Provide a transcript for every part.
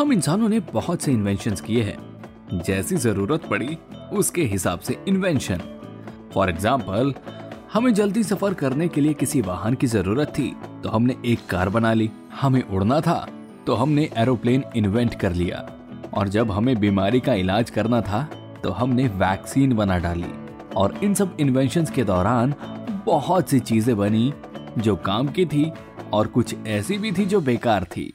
हम इंसानों ने बहुत से इन्वेंशन किए हैं। जैसी ज़रूरत पड़ी, उसके हिसाब से इन्वेंशन फॉर एग्ज़ाम्पल हमें जल्दी सफ़र करने के लिए किसी वाहन की ज़रूरत थी तो हमने एक कार बना ली। हमें उड़ना था तो हमने एरोप्लेन इन्वेंट कर लिया। और जब हमें बीमारी का इलाज करना था तो हमने वैक्सीन बना डाली। और इन सब इन्वेंशन के दौरान बहुत सी चीज़ें बनी, जो काम की थी और कुछ ऐसी भी थी जो बेकार थी।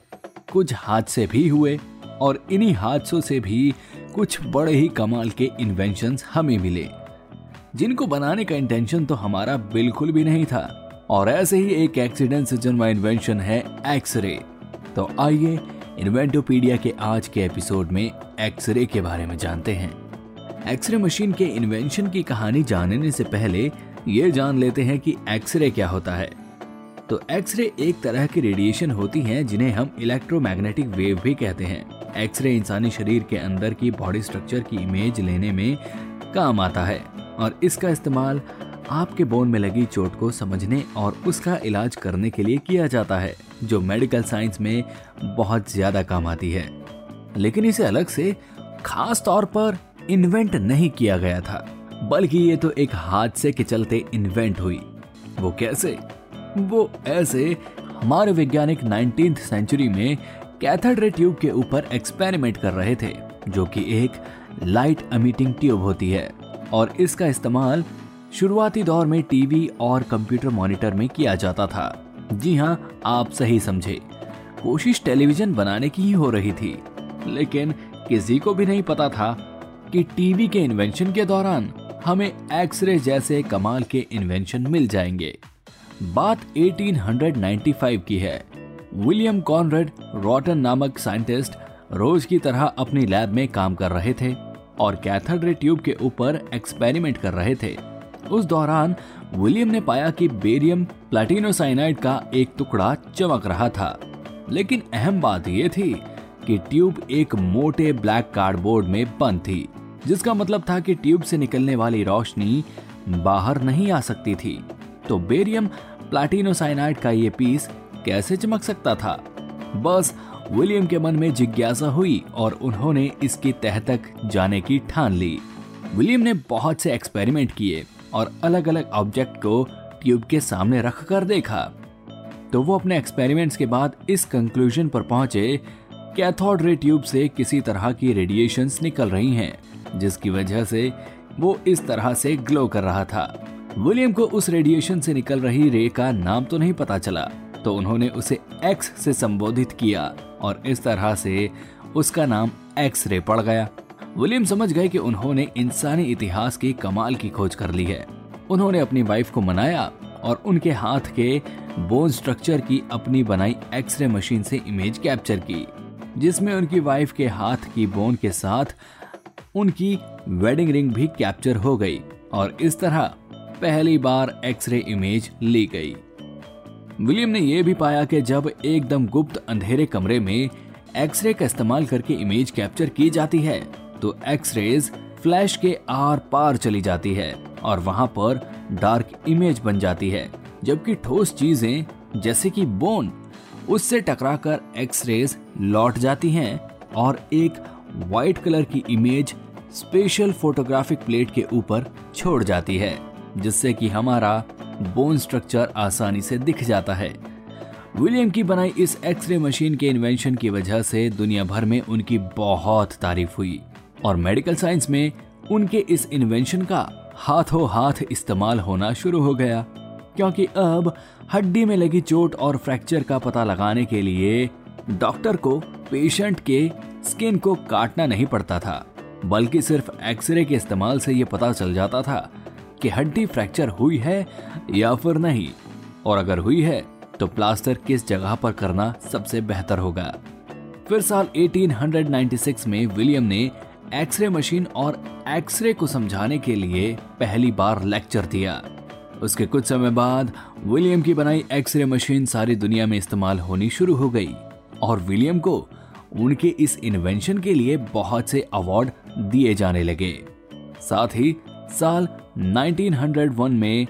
कुछ हादसे भी हुए और इन्हीं हादसों से भी कुछ बड़े ही कमाल के इन्वेंशंस हमें मिले। जिनको बनाने का इंटेंशन तो हमारा बिल्कुल भी नहीं था और ऐसे ही एक एक्सीडेंट से जन्मा इन्वेंशन है एक्सरे तो आइए इन्वेंटोपीडिया के आज के एपिसोड में एक्सरे के बारे में जानते हैं। एक्सरे मशीन के इन्वेंशन की कहानी जानने से पहले ये जान लेते हैं कि एक्सरे क्या होता है। तो एक्सरे एक तरह की रेडिएशन होती है, जिन्हें हम इलेक्ट्रोमैग्नेटिक वेव भी कहते हैं। एक्सरे इंसानी शरीर के अंदर की बॉडी स्ट्रक्चर की इमेज लेने में काम आता है, और इसका इस्तेमाल आपके बोन में लगी चोट को समझने और उसका इलाज करने के लिए किया जाता है, जो मेडिकल साइंस में बहुत ज़्यादा काम आती है। लेकिन इसे अलग से खास तौर पर इन्वेंट नहीं किया गया था, बल्कि ये तो एक हादसे के चलते इन्वेंट हुई। वो कैसे? वो ऐसे हमारे वैज्ञानिक 19th सेंचुरी में कैथड रे ट्यूब के ऊपर एक्सपेरिमेंट कर रहे थे, जो कि एक लाइट एमिटिंग ट्यूब होती है, और इसका इस्तेमाल शुरुआती दौर में टीवी और कंप्यूटर मॉनिटर में किया जाता था। जी हाँ आप सही समझे। कोशिश टेलीविज़न बनाने की ही हो रही थी, लेकिन किसी को भी नहीं पता था कि टीवी के इन्वेंशन के दौरान हमें एक्सरे जैसे कमाल के इन्वेंशन मिल जाएँगे। बात 1895 की है। विलियम कॉनरेड, रॉटन नामक साइंटिस्ट, रोज की तरह अपनी लैब में काम कर रहे थे और कैथड रे ट्यूब के ऊपर एक्सपेरिमेंट कर रहे थे। उस दौरान विलियम ने पाया कि बेरियम प्लेटिनोसाइनाइड का एक टुकड़ा चमक रहा था। लेकिन अहम बात यह थी कि ट्यूब एक मोटे ब्लैक कार्डबोर्ड में बंद थी, जिसका मतलब था कि ट्यूब से निकलने वाली रोशनी बाहर नहीं आ सकती थी। तो बेरियम प्लाटिनोसाइनाइड का ये पीस कैसे चमक सकता था? बस, विलियम के मन में जिज्ञासा हुई और उन्होंने इसकी तह तक जाने की ठान ली। विलियम ने बहुत से एक्सपेरिमेंट किए और अलग अलग ऑब्जेक्ट को ट्यूब के सामने रख कर देखा। तो वो अपने एक्सपेरिमेंट्स के बाद इस कंक्लूजन पर पहुँचे, कैथोड रे ट्यूब से किसी तरह की रेडिएशंस निकल रही हैं, जिसकी वजह से वो इस तरह से ग्लो कर रहा था। विलियम को उस रेडिएशन से निकल रही रे का नाम तो नहीं पता चला तो उन्होंने उसे एक्स से संबोधित किया और इस तरह से उसका नाम एक्स रे पड़ गया। विलियम समझ गए कि उन्होंने इंसानी इतिहास की कमाल की खोज कर ली है। उन्होंने अपनी वाइफ को मनाया और उनके हाथ के बोन स्ट्रक्चर की अपनी बनाई एक्सरे मशीन से इमेज कैप्चर की, जिसमें उनकी वाइफ के हाथ की बोन के साथ उनकी वेडिंग रिंग भी कैप्चर हो गई और इस तरह पहली बार एक्सरे इमेज ली गई। विलियम ने यह भी पाया कि जब एकदम गुप्त अंधेरे कमरे में एक्सरे का इस्तेमाल करके इमेज कैप्चर की जाती है तो एक्सरेज फ्लैश के आर पार चली जाती है और वहाँ पर डार्क इमेज बन जाती है, जबकि ठोस चीज़ें, जैसे कि बोन, उससे टकराकर एक्सरेज लौट जाती हैं और एक व्हाइट कलर की इमेज स्पेशल फोटोग्राफिक प्लेट के ऊपर छोड़ जाती है। जिससे कि हमारा बोन स्ट्रक्चर आसानी से दिख जाता है। विलियम की बनाई इस एक्सरे मशीन के इन्वेंशन की वजह से दुनिया भर में उनकी बहुत तारीफ़ हुई और मेडिकल साइंस में उनके इस इन्वेंशन का हाथों हाथ इस्तेमाल होना शुरू हो गया। क्योंकि अब हड्डी में लगी चोट और फ्रैक्चर का पता लगाने के लिए डॉक्टर को पेशेंट के स्किन को काटना नहीं पड़ता था, बल्कि सिर्फ़ एक्सरे के इस्तेमाल से यह पता चल जाता था कि हड्डी फ्रैक्चर हुई है या फिर नहीं। और अगर हुई है तो प्लास्टर किस जगह पर करना सबसे बेहतर होगा? फिर साल 1896 में विलियम ने एक्सरे मशीन और एक्सरे को समझाने के लिए पहली बार लेक्चर दिया। उसके कुछ समय बाद विलियम की बनाई एक्सरे मशीन सारी दुनिया में इस्तेमाल होनी शुरू हो गई। और विलियम को उनके इस इन्वेंशन के लिए बहुत से अवार्ड दिए जाने लगे। साथ ही साल 1901 में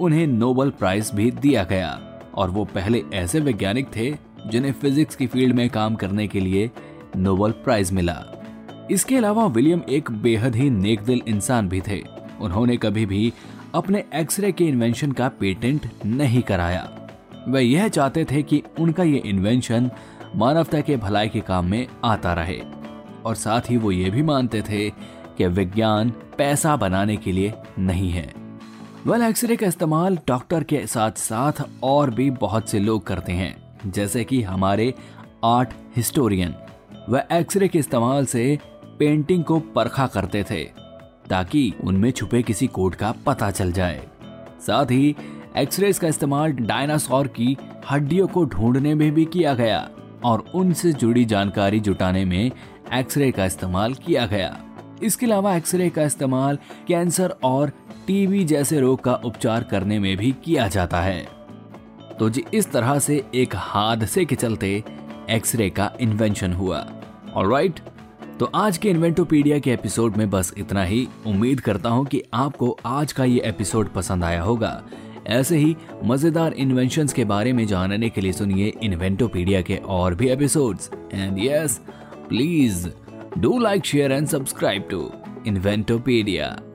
उन्हें नोबल प्राइज भी दिया गया और वो पहले ऐसे वैज्ञानिक थे जिन्हें फिजिक्स की फ़ील्ड में काम करने के लिए नोबल प्राइज मिला। इसके अलावा विलियम एक बेहद ही नेकदिल इंसान भी थे। उन्होंने कभी भी अपने एक्सरे के इन्वेंशन का पेटेंट नहीं कराया। वे यह चाहते थे कि उनका ये इन्वेंशन मानवता के भलाई के काम में आता रहे। और साथ ही वो ये भी मानते थे कि विज्ञान पैसा बनाने के लिए नहीं है। वेल एक्सरे का इस्तेमाल डॉक्टर के साथ साथ और भी बहुत से लोग करते हैं, जैसे कि हमारे आर्ट हिस्टोरियन। वह एक्सरे के इस्तेमाल से पेंटिंग को परखा करते थे, ताकि उनमें छुपे किसी कोड का पता चल जाए। साथ ही एक्सरेज का इस्तेमाल डायनासोर की हड्डियों को ढूँढने में भी किया गया, और उनसे जुड़ी जानकारी जुटाने में एक्सरे का इस्तेमाल किया गया। इसके अलावा एक्सरे का इस्तेमाल कैंसर और टीबी जैसे रोग का उपचार करने में भी किया जाता है। तो जी, इस तरह से एक हादसे के चलते एक्सरे का इन्वेंशन हुआ। और राइट तो आज के इन्वेंटोपीडिया के एपिसोड में बस इतना ही। उम्मीद करता हूँ कि आपको आज का ये एपिसोड पसंद आया होगा। ऐसे ही मज़ेदार इन्वेंशन के बारे में जानने के लिए सुनिए इन्वेंटोपीडिया के और भी episodes and yes please Do like, share, and subscribe to Inventopedia.